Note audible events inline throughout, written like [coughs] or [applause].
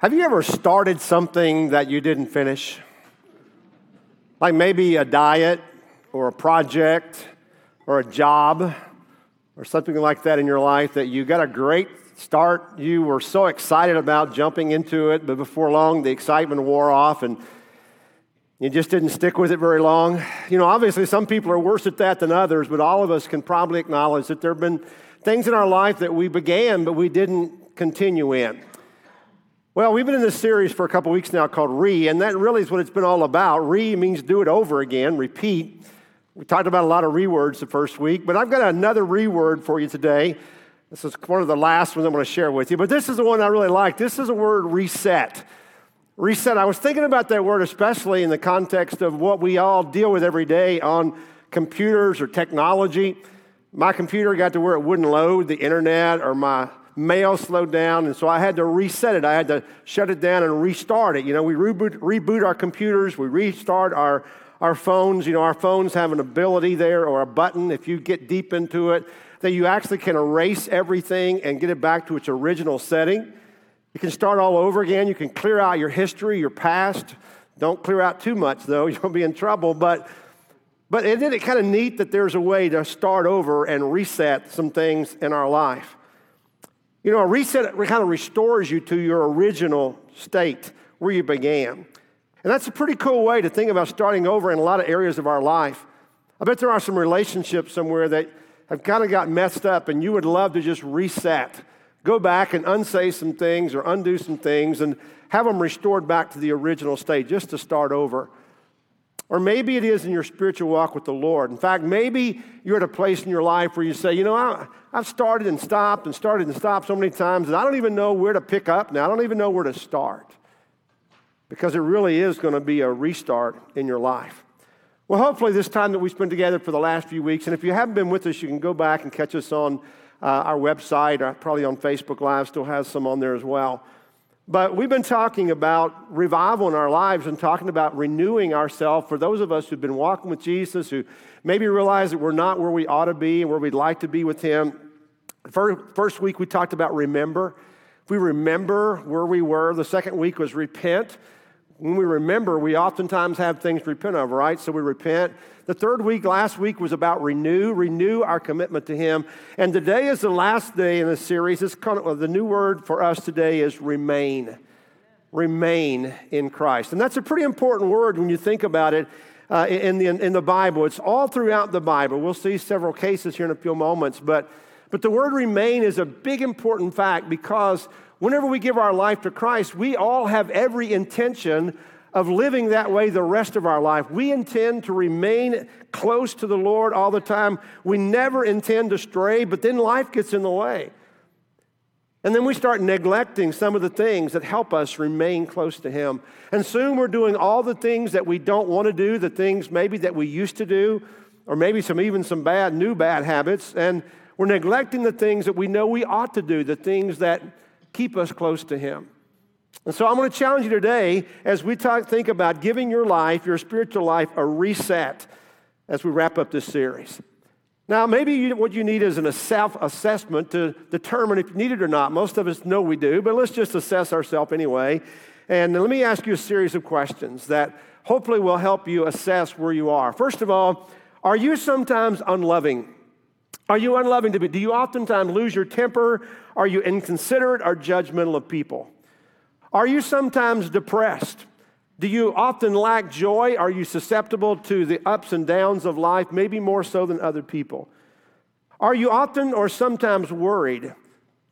Have you ever started something that you didn't finish? Like maybe a diet or a project or a job or something like that in your life that you got a great start. You were so excited about jumping into it, but before long the excitement wore off and you just didn't stick with it very long. You know, obviously some people are worse at that than others, but all of us can probably acknowledge that there have been things in our life that we began but we didn't continue in. Well, we've been in this series for a couple weeks now called Re, and that really is what it's been all about. Re means do it over again, repeat. We talked about a lot of re words the first week, but I've got another re word for you today. This is one of the last ones I'm going to share with you, but this is the one I really like. This is a word reset. Reset. I was thinking about that word especially in the context of what we all deal with every day on computers or technology. My computer got to where it wouldn't load the internet or my mail slowed down, and so I had to reset it. I had to shut it down and restart it. You know, we reboot, reboot our computers, we restart our, our phones. You know, our phones have an ability there or a button, if you get deep into it, that you actually can erase everything and get it back to its original setting. You can start all over again. You can clear out your history, your past. Don't clear out too much, though, [laughs] you'll be in trouble. But but isn't it kind of neat that there's a way to start over and reset some things in our life? You know, a reset kind of restores you to your original state where you began. And that's a pretty cool way to think about starting over in a lot of areas of our life. I bet there are some relationships somewhere that have kind of got messed up and you would love to just reset. Go back and unsay some things or undo some things and have them restored back to the original state just to start over. Or maybe it is in your spiritual walk with the Lord. In fact, maybe you're at a place in your life where you say, you know, I, have started and stopped and started and stopped so many times that I don't even know where to pick up now. I don't even know where to start. Because it really is going to be a restart in your life. Well, hopefully, this time that we've spent together for the last few weeks, and if you haven't been with us, you can go back and catch us on uh, our website, or probably on Facebook Live, still has some on there as well. But we've been talking about revival in our lives and talking about renewing ourselves for those of us who've been walking with Jesus, who maybe realize that we're not where we ought to be and where we'd like to be with Him. First week, we talked about remember. If we remember where we were, the second week was repent when we remember, we oftentimes have things to repent of, right? So we repent. The third week, last week, was about renew, renew our commitment to Him. And today is the last day in the series. It's kind of, the new word for us today is remain. Remain in Christ. And that's a pretty important word when you think about it uh, in, the, in the Bible. It's all throughout the Bible. We'll see several cases here in a few moments. But, but the word remain is a big, important fact because whenever we give our life to Christ, we all have every intention of living that way the rest of our life. We intend to remain close to the Lord all the time. We never intend to stray, but then life gets in the way. And then we start neglecting some of the things that help us remain close to Him. And soon we're doing all the things that we don't want to do, the things maybe that we used to do, or maybe some even some bad, new bad habits. And we're neglecting the things that we know we ought to do, the things that keep us close to Him. And so I'm going to challenge you today as we talk, think about giving your life, your spiritual life, a reset as we wrap up this series. Now, maybe you, what you need is a self assessment to determine if you need it or not. Most of us know we do, but let's just assess ourselves anyway. And let me ask you a series of questions that hopefully will help you assess where you are. First of all, are you sometimes unloving? Are you unloving to be? Do you oftentimes lose your temper? Are you inconsiderate or judgmental of people? Are you sometimes depressed? Do you often lack joy? Are you susceptible to the ups and downs of life, maybe more so than other people? Are you often or sometimes worried?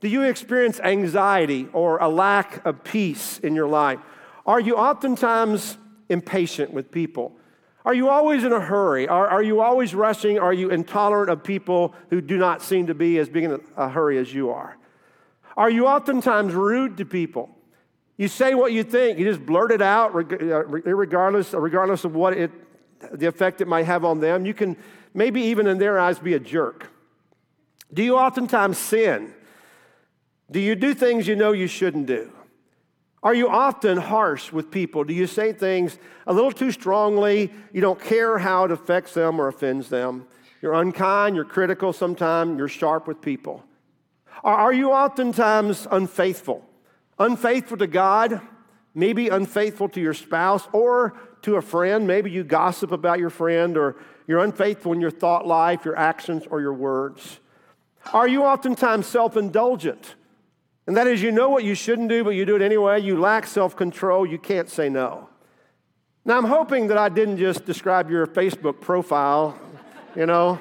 Do you experience anxiety or a lack of peace in your life? Are you oftentimes impatient with people? Are you always in a hurry? Are, are you always rushing? Are you intolerant of people who do not seem to be as big in a hurry as you are? Are you oftentimes rude to people? You say what you think, you just blurt it out, uh, regardless, regardless of what it, the effect it might have on them. You can maybe even in their eyes be a jerk. Do you oftentimes sin? Do you do things you know you shouldn't do? Are you often harsh with people? Do you say things a little too strongly? You don't care how it affects them or offends them. You're unkind, you're critical sometimes, you're sharp with people. Are you oftentimes unfaithful? Unfaithful to God, maybe unfaithful to your spouse or to a friend. Maybe you gossip about your friend or you're unfaithful in your thought life, your actions, or your words. Are you oftentimes self indulgent? And that is, you know what you shouldn't do, but you do it anyway. You lack self control. You can't say no. Now, I'm hoping that I didn't just describe your Facebook profile, you know.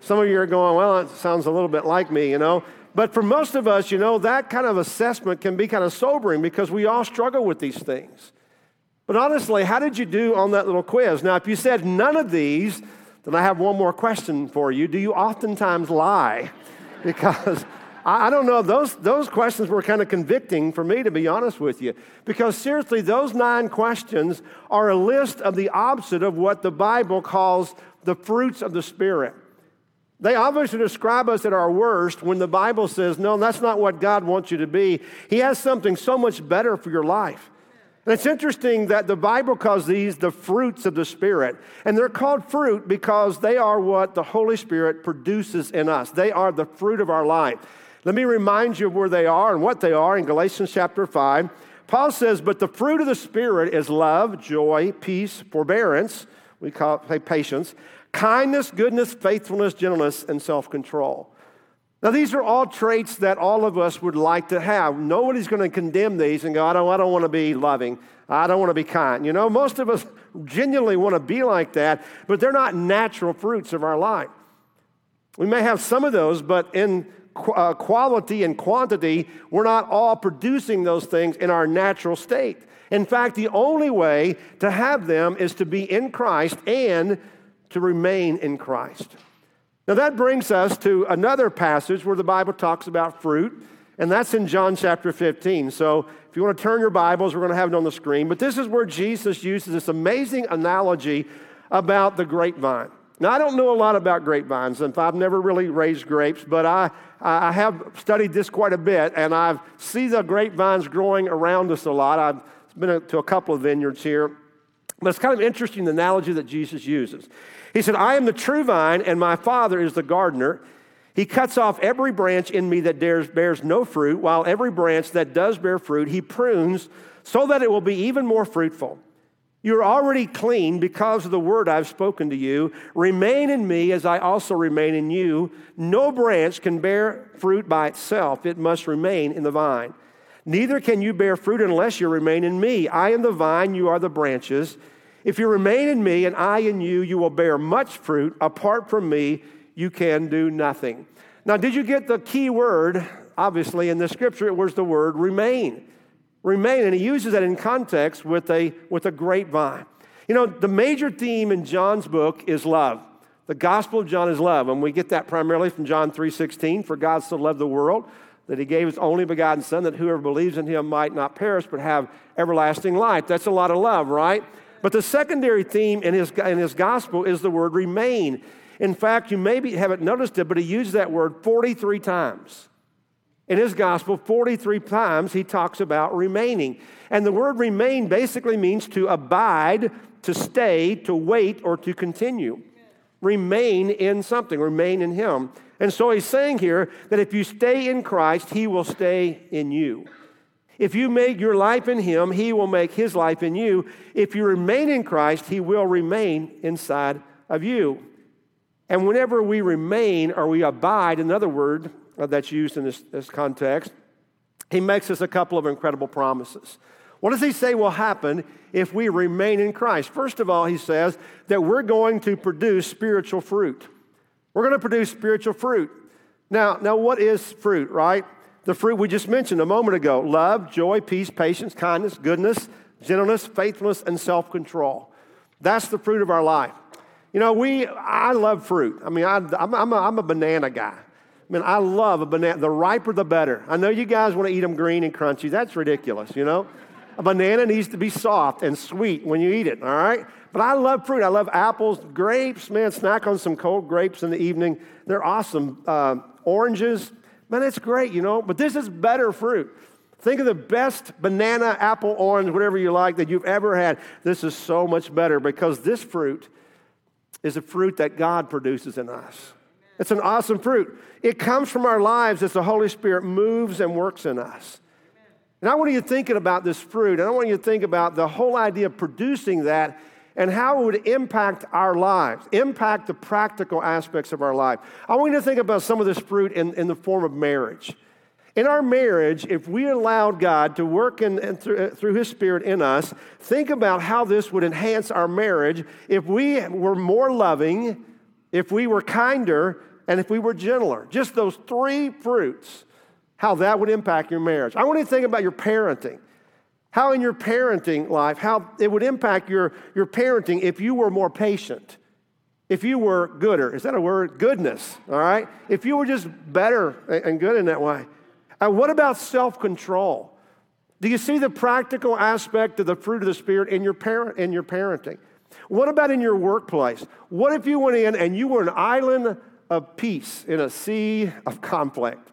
Some of you are going, well, it sounds a little bit like me, you know. But for most of us, you know, that kind of assessment can be kind of sobering because we all struggle with these things. But honestly, how did you do on that little quiz? Now, if you said none of these, then I have one more question for you. Do you oftentimes lie? [laughs] Because I, don't know, those, those questions were kind of convicting for me, to be honest with you. Because seriously, those nine questions are a list of the opposite of what the Bible calls the fruits of the Spirit. They obviously describe us at our worst when the Bible says, no, that's not what God wants you to be. He has something so much better for your life. And it's interesting that the Bible calls these the fruits of the Spirit. And they're called fruit because they are what the Holy Spirit produces in us. They are the fruit of our life. Let me remind you of where they are and what they are in Galatians chapter 5. Paul says, But the fruit of the Spirit is love, joy, peace, forbearance, we call it patience, kindness, goodness, faithfulness, gentleness, and self control. Now, these are all traits that all of us would like to have. Nobody's going to condemn these and go, I don't, I don't want to be loving. I don't want to be kind. You know, most of us genuinely want to be like that, but they're not natural fruits of our life. We may have some of those, but in uh, quality and quantity, we're not all producing those things in our natural state. In fact, the only way to have them is to be in Christ and to remain in Christ. Now, that brings us to another passage where the Bible talks about fruit, and that's in John chapter 15. So, if you want to turn your Bibles, we're going to have it on the screen. But this is where Jesus uses this amazing analogy about the grapevine. Now, I don't know a lot about grapevines, and I've never really raised grapes, but I, I have studied this quite a bit, and I see the grapevines growing around us a lot. I've been to a couple of vineyards here. But it's kind of interesting the analogy that Jesus uses. He said, I am the true vine, and my Father is the gardener. He cuts off every branch in me that bears, bears no fruit, while every branch that does bear fruit, he prunes so that it will be even more fruitful. You're already clean because of the word I've spoken to you. Remain in me as I also remain in you. No branch can bear fruit by itself, it must remain in the vine. Neither can you bear fruit unless you remain in me. I am the vine, you are the branches. If you remain in me and I in you, you will bear much fruit. Apart from me, you can do nothing. Now, did you get the key word? Obviously, in the scripture, it was the word remain remain. And he uses that in context with a, with a grapevine. You know, the major theme in John's book is love. The Gospel of John is love, and we get that primarily from John 3:16. For God so loved the world that he gave his only begotten Son, that whoever believes in him might not perish but have everlasting life. That's a lot of love, right? But the secondary theme in his, in his gospel is the word remain. In fact, you maybe haven't noticed it, but he used that word 43 times. In his gospel, 43 times he talks about remaining. And the word remain basically means to abide, to stay, to wait, or to continue. Remain in something, remain in him. And so he's saying here that if you stay in Christ, he will stay in you. If you make your life in him, he will make his life in you. If you remain in Christ, he will remain inside of you. And whenever we remain or we abide, another word Uh, that's used in this, this context, he makes us a couple of incredible promises. What does he say will happen if we remain in Christ? First of all, he says that we're going to produce spiritual fruit. We're going to produce spiritual fruit. Now, now what is fruit, right? The fruit we just mentioned a moment ago love, joy, peace, patience, kindness, goodness, gentleness, faithfulness, and self control. That's the fruit of our life. You know, we, I love fruit. I mean, I, am a, I'm a banana guy. I mean, I love a banana. The riper, the better. I know you guys want to eat them green and crunchy. That's ridiculous, you know? A banana needs to be soft and sweet when you eat it, all right? But I love fruit. I love apples, grapes. Man, snack on some cold grapes in the evening. They're awesome. Uh, oranges, man, it's great, you know? But this is better fruit. Think of the best banana, apple, orange, whatever you like that you've ever had. This is so much better because this fruit is a fruit that God produces in us. It's an awesome fruit. It comes from our lives as the Holy Spirit moves and works in us. And I want you to thinking about this fruit, and I want you to think about the whole idea of producing that and how it would impact our lives, impact the practical aspects of our life. I want you to think about some of this fruit in, in the form of marriage. In our marriage, if we allowed God to work in, in through, uh, through His Spirit in us, think about how this would enhance our marriage if we were more loving, if we were kinder, and if we were gentler. Just those three fruits, how that would impact your marriage. I want you to think about your parenting. How in your parenting life, how it would impact your, your parenting if you were more patient, if you were gooder. Is that a word? Goodness, all right? If you were just better and good in that way. And what about self control? Do you see the practical aspect of the fruit of the Spirit in your, parent, in your parenting? What about in your workplace? What if you went in and you were an island of peace in a sea of conflict?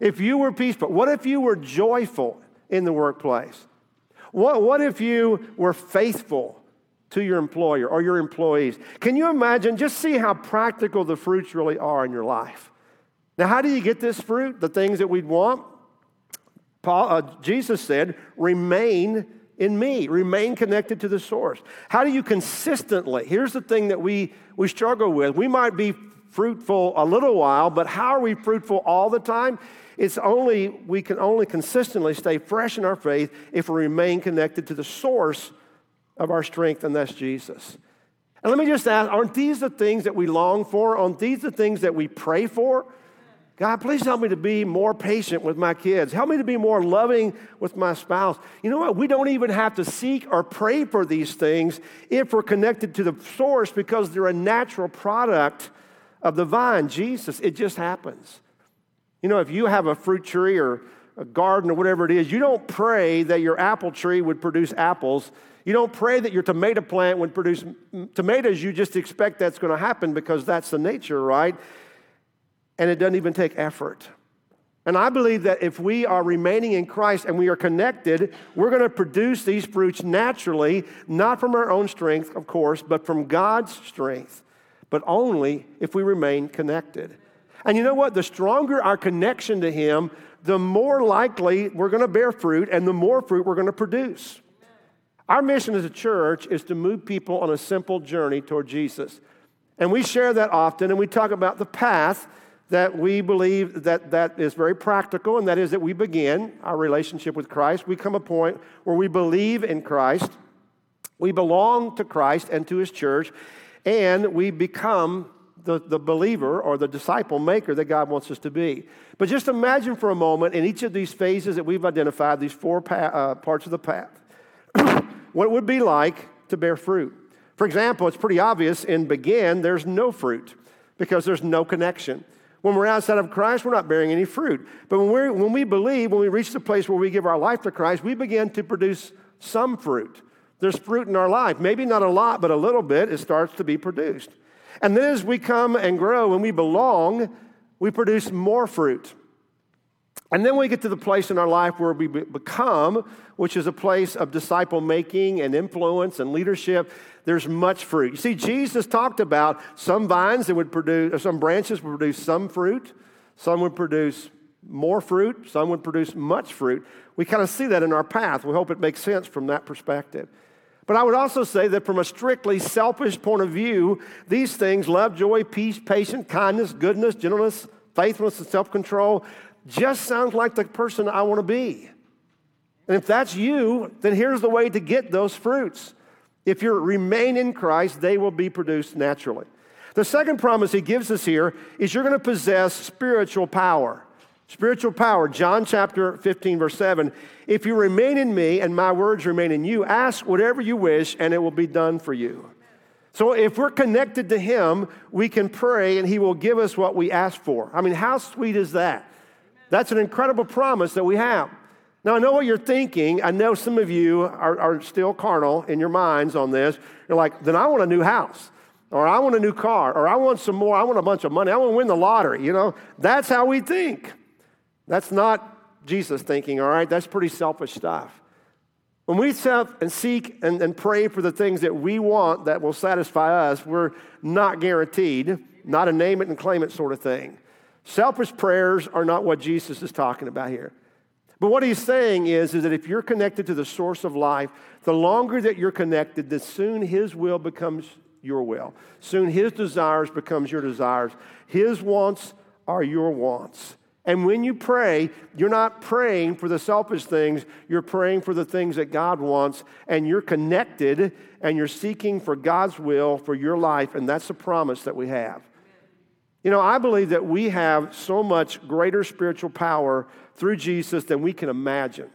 If you were peaceful, what if you were joyful in the workplace? What, what if you were faithful to your employer or your employees? Can you imagine? Just see how practical the fruits really are in your life. Now, how do you get this fruit? The things that we'd want? Paul, uh, Jesus said, remain in me, remain connected to the source. How do you consistently? Here's the thing that we, we struggle with. We might be fruitful a little while, but how are we fruitful all the time? It's only, we can only consistently stay fresh in our faith if we remain connected to the source of our strength, and that's Jesus. And let me just ask aren't these the things that we long for? Aren't these the things that we pray for? God, please help me to be more patient with my kids. Help me to be more loving with my spouse. You know what? We don't even have to seek or pray for these things if we're connected to the source because they're a natural product of the vine, Jesus. It just happens. You know, if you have a fruit tree or a garden or whatever it is, you don't pray that your apple tree would produce apples. You don't pray that your tomato plant would produce tomatoes. You just expect that's going to happen because that's the nature, right? And it doesn't even take effort. And I believe that if we are remaining in Christ and we are connected, we're going to produce these fruits naturally, not from our own strength, of course, but from God's strength, but only if we remain connected. And you know what? The stronger our connection to Him, the more likely we're going to bear fruit and the more fruit we're going to produce. Our mission as a church is to move people on a simple journey toward Jesus. And we share that often and we talk about the path that we believe that that is very practical and that is that we begin our relationship with Christ. We come a point where we believe in Christ. We belong to Christ and to his church and we become the, the believer or the disciple maker that God wants us to be. But just imagine for a moment in each of these phases that we've identified, these four pa- uh, parts of the path, [coughs] what it would be like to bear fruit. For example, it's pretty obvious in begin, there's no fruit because there's no connection. When we're outside of Christ, we're not bearing any fruit. But when, we when we believe, when we reach the place where we give our life to Christ, we begin to produce some fruit. There's fruit in our life. Maybe not a lot, but a little bit, it starts to be produced. And then as we come and grow and we belong, we produce more fruit. And then we get to the place in our life where we become, which is a place of disciple making and influence and leadership. There's much fruit. You see, Jesus talked about some vines that would produce, or some branches would produce some fruit, some would produce more fruit, some would produce much fruit. We kind of see that in our path. We hope it makes sense from that perspective. But I would also say that from a strictly selfish point of view, these things love, joy, peace, patience, kindness, goodness, gentleness, faithfulness, and self control just sounds like the person I want to be. And if that's you, then here's the way to get those fruits. If you remain in Christ, they will be produced naturally. The second promise he gives us here is you're going to possess spiritual power. Spiritual power, John chapter 15, verse 7. If you remain in me and my words remain in you, ask whatever you wish and it will be done for you. So if we're connected to him, we can pray and he will give us what we ask for. I mean, how sweet is that? That's an incredible promise that we have. Now, I know what you're thinking. I know some of you are, are still carnal in your minds on this. You're like, then I want a new house or I want a new car, or I want some more, I want a bunch of money, I want to win the lottery, you know? That's how we think. That's not Jesus thinking, all right? That's pretty selfish stuff. When we self and seek and, and pray for the things that we want that will satisfy us, we're not guaranteed, not a name it and claim it sort of thing. Selfish prayers are not what Jesus is talking about here. But what he's saying is, is that if you're connected to the source of life, the longer that you're connected, the soon his will becomes your will. Soon his desires becomes your desires. His wants are your wants. And when you pray, you're not praying for the selfish things, you're praying for the things that God wants, and you're connected and you're seeking for God's will for your life, and that's the promise that we have. You know, I believe that we have so much greater spiritual power through Jesus than we can imagine.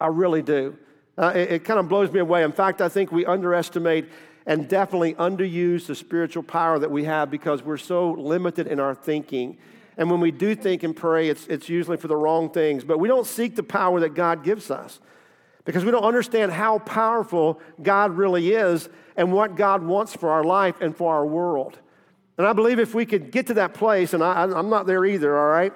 I really do. Uh, it, it kind of blows me away. In fact, I think we underestimate and definitely underuse the spiritual power that we have because we're so limited in our thinking. And when we do think and pray, it's, it's usually for the wrong things. But we don't seek the power that God gives us because we don't understand how powerful God really is and what God wants for our life and for our world. And I believe if we could get to that place, and I, I'm not there either, all right,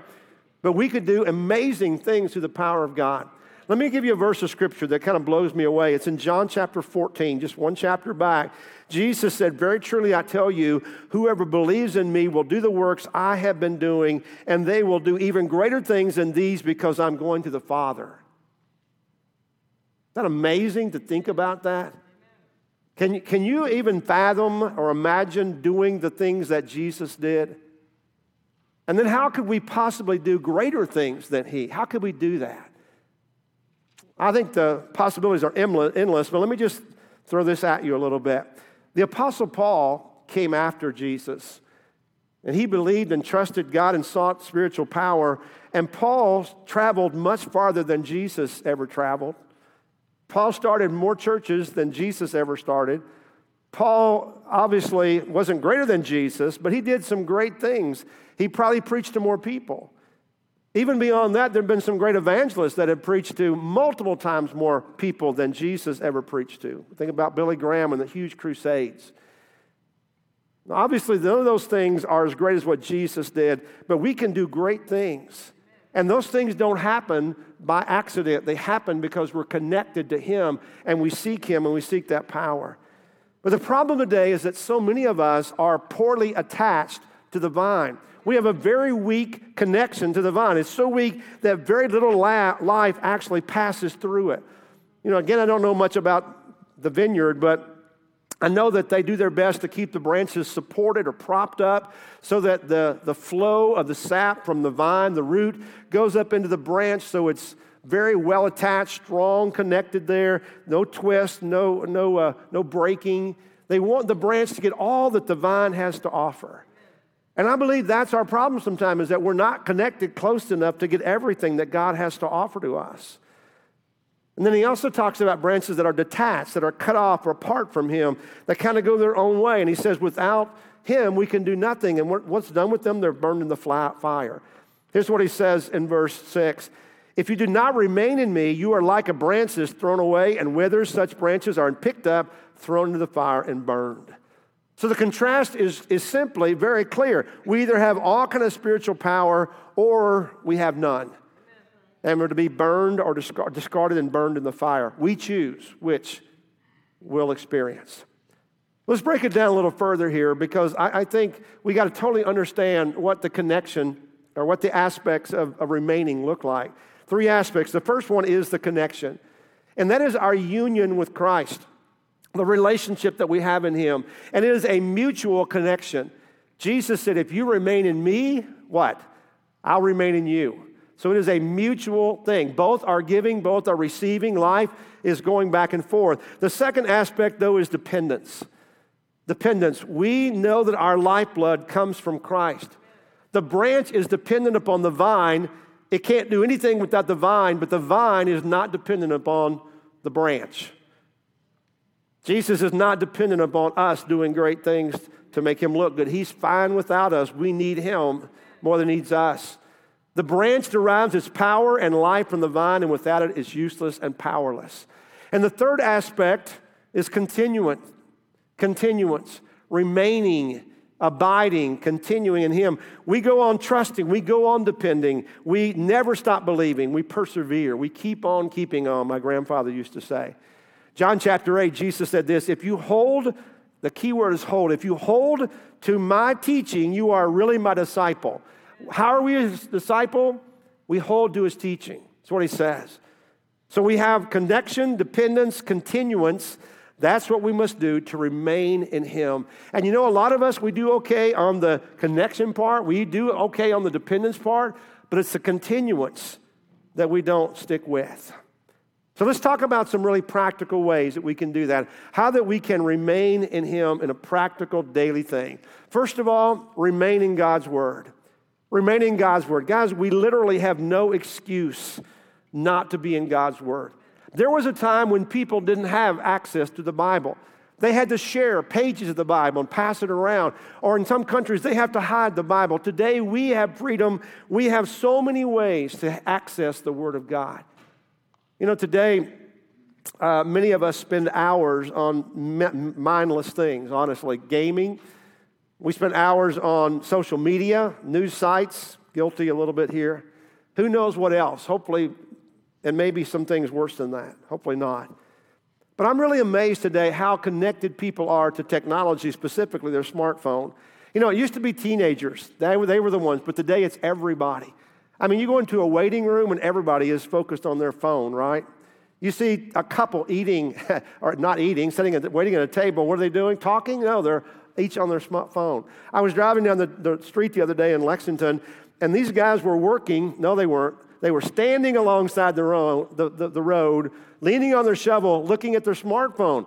but we could do amazing things through the power of God. Let me give you a verse of scripture that kind of blows me away. It's in John chapter 14, just one chapter back. Jesus said, Very truly I tell you, whoever believes in me will do the works I have been doing, and they will do even greater things than these because I'm going to the Father. Isn't that amazing to think about that? Can you, can you even fathom or imagine doing the things that Jesus did? And then how could we possibly do greater things than he? How could we do that? I think the possibilities are endless, but let me just throw this at you a little bit. The Apostle Paul came after Jesus, and he believed and trusted God and sought spiritual power. And Paul traveled much farther than Jesus ever traveled. Paul started more churches than Jesus ever started. Paul obviously wasn't greater than Jesus, but he did some great things. He probably preached to more people. Even beyond that, there have been some great evangelists that have preached to multiple times more people than Jesus ever preached to. Think about Billy Graham and the huge crusades. Obviously, none of those things are as great as what Jesus did, but we can do great things. And those things don't happen by accident. They happen because we're connected to Him and we seek Him and we seek that power. But the problem today is that so many of us are poorly attached to the vine we have a very weak connection to the vine. It's so weak that very little life actually passes through it. You know, again, I don't know much about the vineyard, but I know that they do their best to keep the branches supported or propped up so that the, the flow of the sap from the vine, the root, goes up into the branch so it's very well attached, strong, connected there, no twist, no, no, uh, no breaking. They want the branch to get all that the vine has to offer. And I believe that's our problem sometimes is that we're not connected close enough to get everything that God has to offer to us. And then he also talks about branches that are detached, that are cut off or apart from him, that kind of go their own way. And he says, without him, we can do nothing. And what's done with them, they're burned in the fire. Here's what he says in verse 6 If you do not remain in me, you are like a branch that's thrown away and withers. Such branches are picked up, thrown into the fire, and burned. So the contrast is, is simply very clear. We either have all kind of spiritual power or we have none. And we're to be burned or discarded and burned in the fire. We choose which we'll experience. Let's break it down a little further here because I, I think we got to totally understand what the connection or what the aspects of, of remaining look like. Three aspects. The first one is the connection, and that is our union with Christ the relationship that we have in Him. And it is a mutual connection. Jesus said, If you remain in me, what? I'll remain in you. So it is a mutual thing. Both are giving, both are receiving. Life is going back and forth. The second aspect, though, is dependence. Dependence. We know that our lifeblood comes from Christ. The branch is dependent upon the vine. It can't do anything without the vine, but the vine is not dependent upon the branch. Jesus is not dependent upon us doing great things to make him look good. He's fine without us. We need him more than he needs us. The branch derives its power and life from the vine, and without it, it's useless and powerless. And the third aspect is continuance, continuance, remaining, abiding, continuing in Him. We go on trusting, we go on depending, we never stop believing, we persevere, we keep on keeping on, my grandfather used to say. John chapter 8, Jesus said this If you hold, the key word is hold, if you hold to my teaching, you are really my disciple. How are we his disciple? We hold to his teaching. That's what he says. So we have connection, dependence, continuance. That's what we must do to remain in Him. And you know, a lot of us, we do okay on the connection part, we do okay on the dependence part, but it's the continuance that we don't stick with. So let's talk about some really practical ways that we can do that. How that we can remain in Him in a practical daily thing. First of all, remain in God's Word. Remain in God's Word. Guys, we literally have no excuse not to be in God's Word. There was a time when people didn't have access to the Bible. They had to share pages of the Bible and pass it around. Or in some countries, they have to hide the Bible. Today, we have freedom. We have so many ways to access the Word of God. You know, today, uh, many of us spend hours on mindless things, honestly. Gaming. We spend hours on social media, news sites, guilty a little bit here. Who knows what else? Hopefully, and maybe some things worse than that. Hopefully not. But I'm really amazed today how connected people are to technology, specifically their smartphone. You know, it used to be teenagers, they were, they were the ones, but today it's everybody. I mean, you go into a waiting room and everybody is focused on their phone, right? You see a couple eating, [laughs] or not eating, sitting at, waiting at a table. What are they doing? Talking? No, they're each on their smartphone. I was driving down the, the street the other day in Lexington, and these guys were working. No, they weren't. They were standing alongside the road, the, the, the road, leaning on their shovel, looking at their smartphone.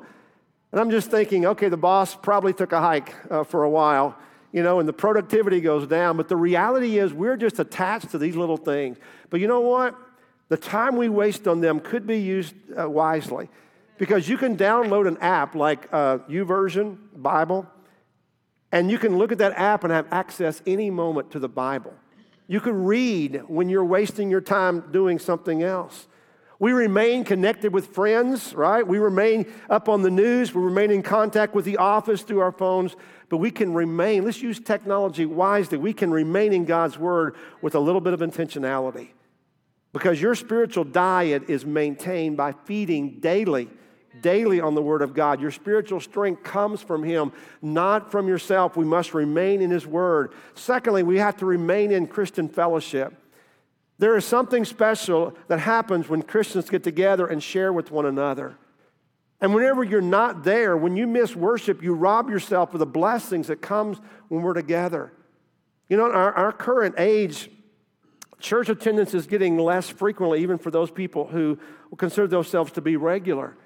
And I'm just thinking, okay, the boss probably took a hike uh, for a while, you know, and the productivity goes down. But the reality is, we're just attached to these little things. But you know what? The time we waste on them could be used uh, wisely because you can download an app like uh, YouVersion Bible, and you can look at that app and have access any moment to the Bible. You can read when you're wasting your time doing something else. We remain connected with friends, right? We remain up on the news. We remain in contact with the office through our phones, but we can remain, let's use technology wisely. We can remain in God's Word with a little bit of intentionality because your spiritual diet is maintained by feeding daily daily on the Word of God. Your spiritual strength comes from Him, not from yourself. We must remain in His Word. Secondly, we have to remain in Christian fellowship. There is something special that happens when Christians get together and share with one another. And whenever you're not there, when you miss worship, you rob yourself of the blessings that comes when we're together. You know, our, our current age, church attendance is getting less frequently, even for those people who consider themselves to be regular.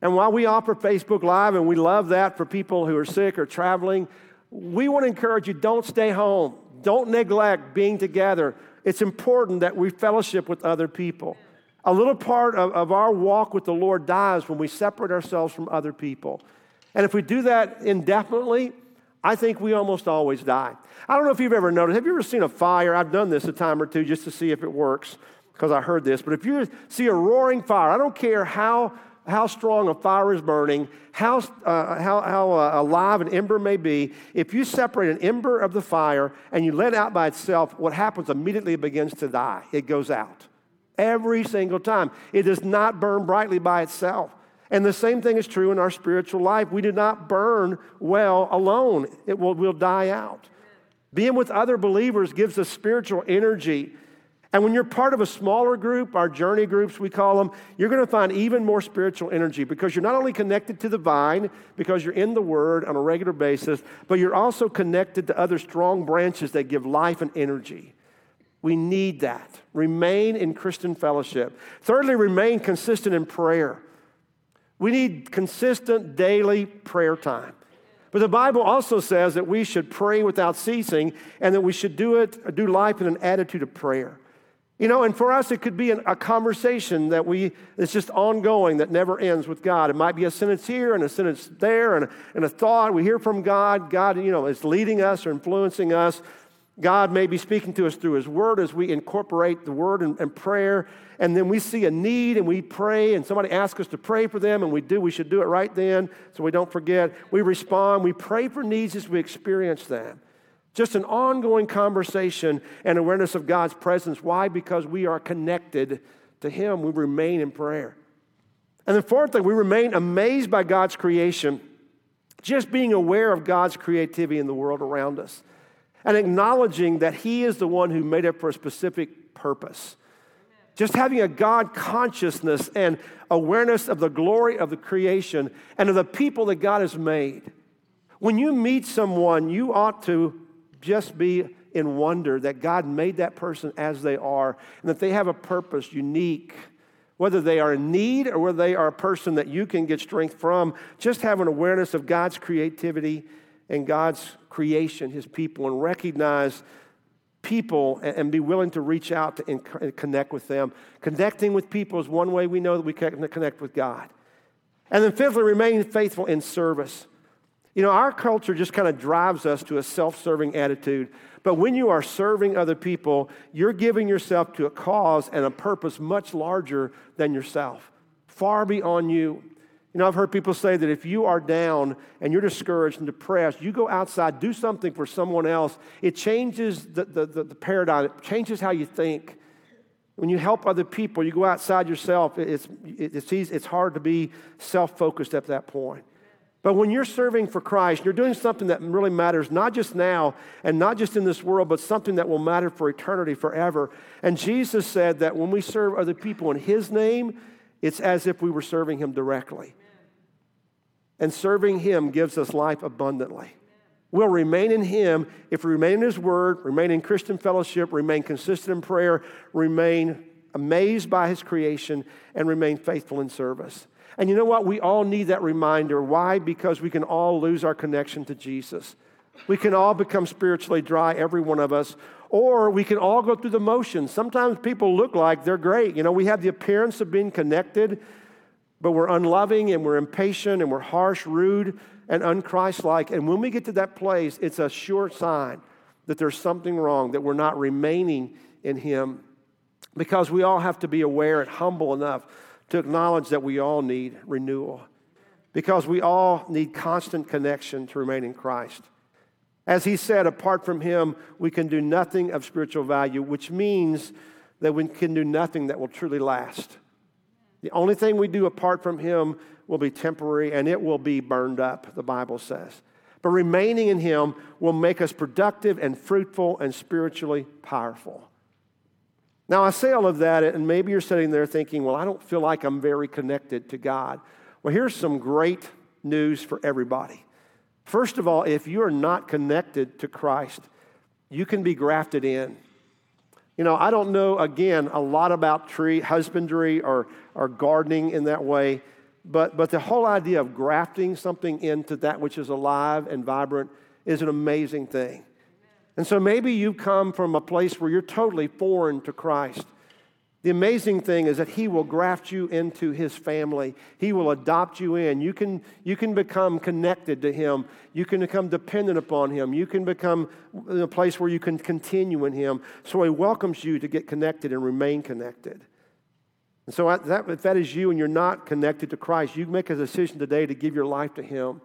And while we offer Facebook Live and we love that for people who are sick or traveling, we want to encourage you don't stay home. Don't neglect being together. It's important that we fellowship with other people. A little part of, of our walk with the Lord dies when we separate ourselves from other people. And if we do that indefinitely, I think we almost always die. I don't know if you've ever noticed, have you ever seen a fire? I've done this a time or two just to see if it works because I heard this. But if you see a roaring fire, I don't care how how strong a fire is burning, how, uh, how, how uh, alive an ember may be, if you separate an ember of the fire and you let it out by itself, what happens immediately it begins to die. It goes out. Every single time. It does not burn brightly by itself. And the same thing is true in our spiritual life. We do not burn well alone, it will, will die out. Being with other believers gives us spiritual energy and when you're part of a smaller group, our journey groups, we call them, you're going to find even more spiritual energy because you're not only connected to the vine, because you're in the Word on a regular basis, but you're also connected to other strong branches that give life and energy. We need that. Remain in Christian fellowship. Thirdly, remain consistent in prayer. We need consistent daily prayer time. But the Bible also says that we should pray without ceasing and that we should do it, do life in an attitude of prayer. You know, and for us, it could be an, a conversation that we, it's just ongoing that never ends with God. It might be a sentence here and a sentence there and a, and a thought. We hear from God. God, you know, is leading us or influencing us. God may be speaking to us through His Word as we incorporate the Word and, and prayer. And then we see a need and we pray, and somebody asks us to pray for them, and we do. We should do it right then so we don't forget. We respond. We pray for needs as we experience them. Just an ongoing conversation and awareness of God's presence. Why? Because we are connected to Him. We remain in prayer. And then, fourthly, we remain amazed by God's creation, just being aware of God's creativity in the world around us and acknowledging that He is the one who made it for a specific purpose. Just having a God consciousness and awareness of the glory of the creation and of the people that God has made. When you meet someone, you ought to just be in wonder that God made that person as they are and that they have a purpose unique. Whether they are in need or whether they are a person that you can get strength from, just have an awareness of God's creativity and God's creation, His people, and recognize people and be willing to reach out to and connect with them. Connecting with people is one way we know that we can connect with God. And then, fifthly, remain faithful in service. You know, our culture just kind of drives us to a self serving attitude. But when you are serving other people, you're giving yourself to a cause and a purpose much larger than yourself, far beyond you. You know, I've heard people say that if you are down and you're discouraged and depressed, you go outside, do something for someone else. It changes the, the, the, the paradigm, it changes how you think. When you help other people, you go outside yourself, it's, it's, easy, it's hard to be self focused at that point. But when you're serving for Christ, you're doing something that really matters, not just now and not just in this world, but something that will matter for eternity, forever. And Jesus said that when we serve other people in His name, it's as if we were serving Him directly. And serving Him gives us life abundantly. We'll remain in Him if we remain in His Word, remain in Christian fellowship, remain consistent in prayer, remain amazed by His creation, and remain faithful in service. And you know what? We all need that reminder. Why? Because we can all lose our connection to Jesus. We can all become spiritually dry, every one of us, or we can all go through the motions. Sometimes people look like they're great. You know, we have the appearance of being connected, but we're unloving and we're impatient and we're harsh, rude, and unchristlike. And when we get to that place, it's a sure sign that there's something wrong, that we're not remaining in Him. Because we all have to be aware and humble enough to acknowledge that we all need renewal. Because we all need constant connection to remain in Christ. As he said, apart from him, we can do nothing of spiritual value, which means that we can do nothing that will truly last. The only thing we do apart from him will be temporary and it will be burned up, the Bible says. But remaining in him will make us productive and fruitful and spiritually powerful. Now, I say all of that, and maybe you're sitting there thinking, well, I don't feel like I'm very connected to God. Well, here's some great news for everybody. First of all, if you are not connected to Christ, you can be grafted in. You know, I don't know, again, a lot about tree husbandry or, or gardening in that way, but, but the whole idea of grafting something into that which is alive and vibrant is an amazing thing. And so maybe you come from a place where you're totally foreign to Christ. The amazing thing is that He will graft you into His family. He will adopt you in. You can, you can become connected to Him. You can become dependent upon Him. You can become in a place where you can continue in Him. So He welcomes you to get connected and remain connected. And so, that, if that is you and you're not connected to Christ, you make a decision today to give your life to Him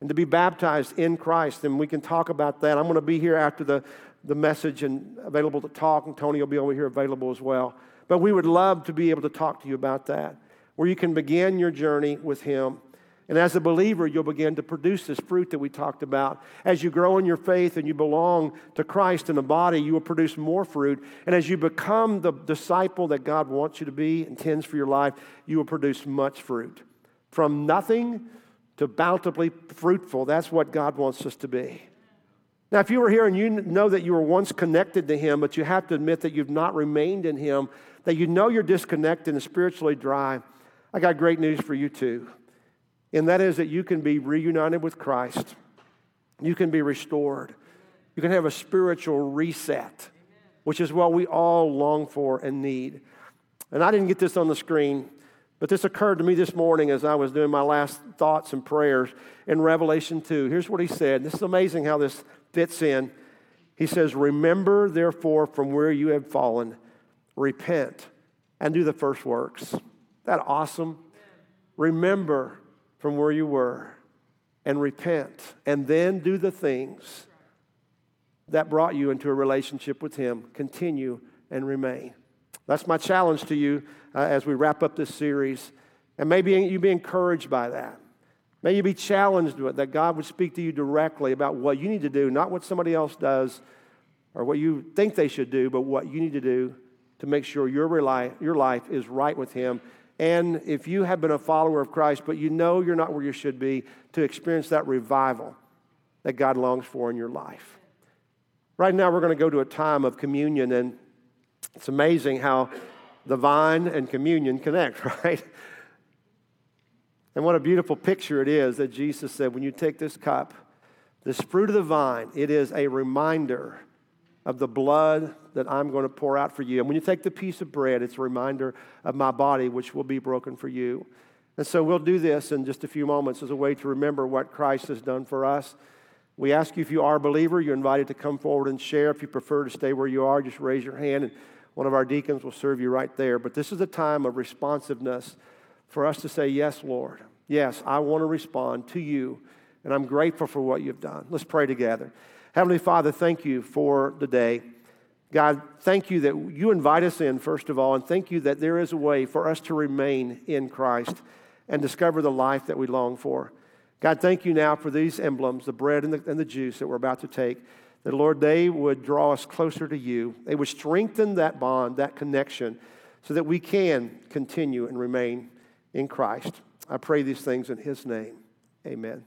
and to be baptized in Christ. And we can talk about that. I'm going to be here after the, the message and available to talk, and Tony will be over here available as well. But we would love to be able to talk to you about that, where you can begin your journey with Him. And as a believer, you'll begin to produce this fruit that we talked about. As you grow in your faith and you belong to Christ in the body, you will produce more fruit. And as you become the disciple that God wants you to be, intends for your life, you will produce much fruit. From nothing to bountifully fruitful, that's what God wants us to be. Now, if you were here and you know that you were once connected to Him, but you have to admit that you've not remained in Him, that you know you're disconnected and spiritually dry, I got great news for you too. And that is that you can be reunited with Christ. You can be restored. You can have a spiritual reset, which is what we all long for and need. And I didn't get this on the screen, but this occurred to me this morning as I was doing my last thoughts and prayers in Revelation 2. Here's what he said. This is amazing how this fits in. He says, Remember, therefore, from where you have fallen, repent and do the first works. That awesome? Remember from where you were and repent, and then do the things that brought you into a relationship with Him. Continue and remain. That's my challenge to you uh, as we wrap up this series. And maybe you be encouraged by that. May you be challenged with that God would speak to you directly about what you need to do, not what somebody else does or what you think they should do, but what you need to do to make sure your, rely, your life is right with Him. And if you have been a follower of Christ, but you know you're not where you should be, to experience that revival that God longs for in your life. Right now, we're going to go to a time of communion, and it's amazing how the vine and communion connect, [laughs] right? And what a beautiful picture it is that Jesus said, when you take this cup, this fruit of the vine, it is a reminder of the blood that I'm going to pour out for you. And when you take the piece of bread, it's a reminder of my body, which will be broken for you. And so we'll do this in just a few moments as a way to remember what Christ has done for us. We ask you if you are a believer, you're invited to come forward and share. If you prefer to stay where you are, just raise your hand and one of our deacons will serve you right there. But this is a time of responsiveness for us to say, Yes, Lord. Yes, I want to respond to you, and I'm grateful for what you've done. Let's pray together. Heavenly Father, thank you for the day. God, thank you that you invite us in, first of all, and thank you that there is a way for us to remain in Christ and discover the life that we long for. God, thank you now for these emblems, the bread and the, and the juice that we're about to take, that, Lord, they would draw us closer to you. They would strengthen that bond, that connection, so that we can continue and remain in Christ. I pray these things in His name. Amen.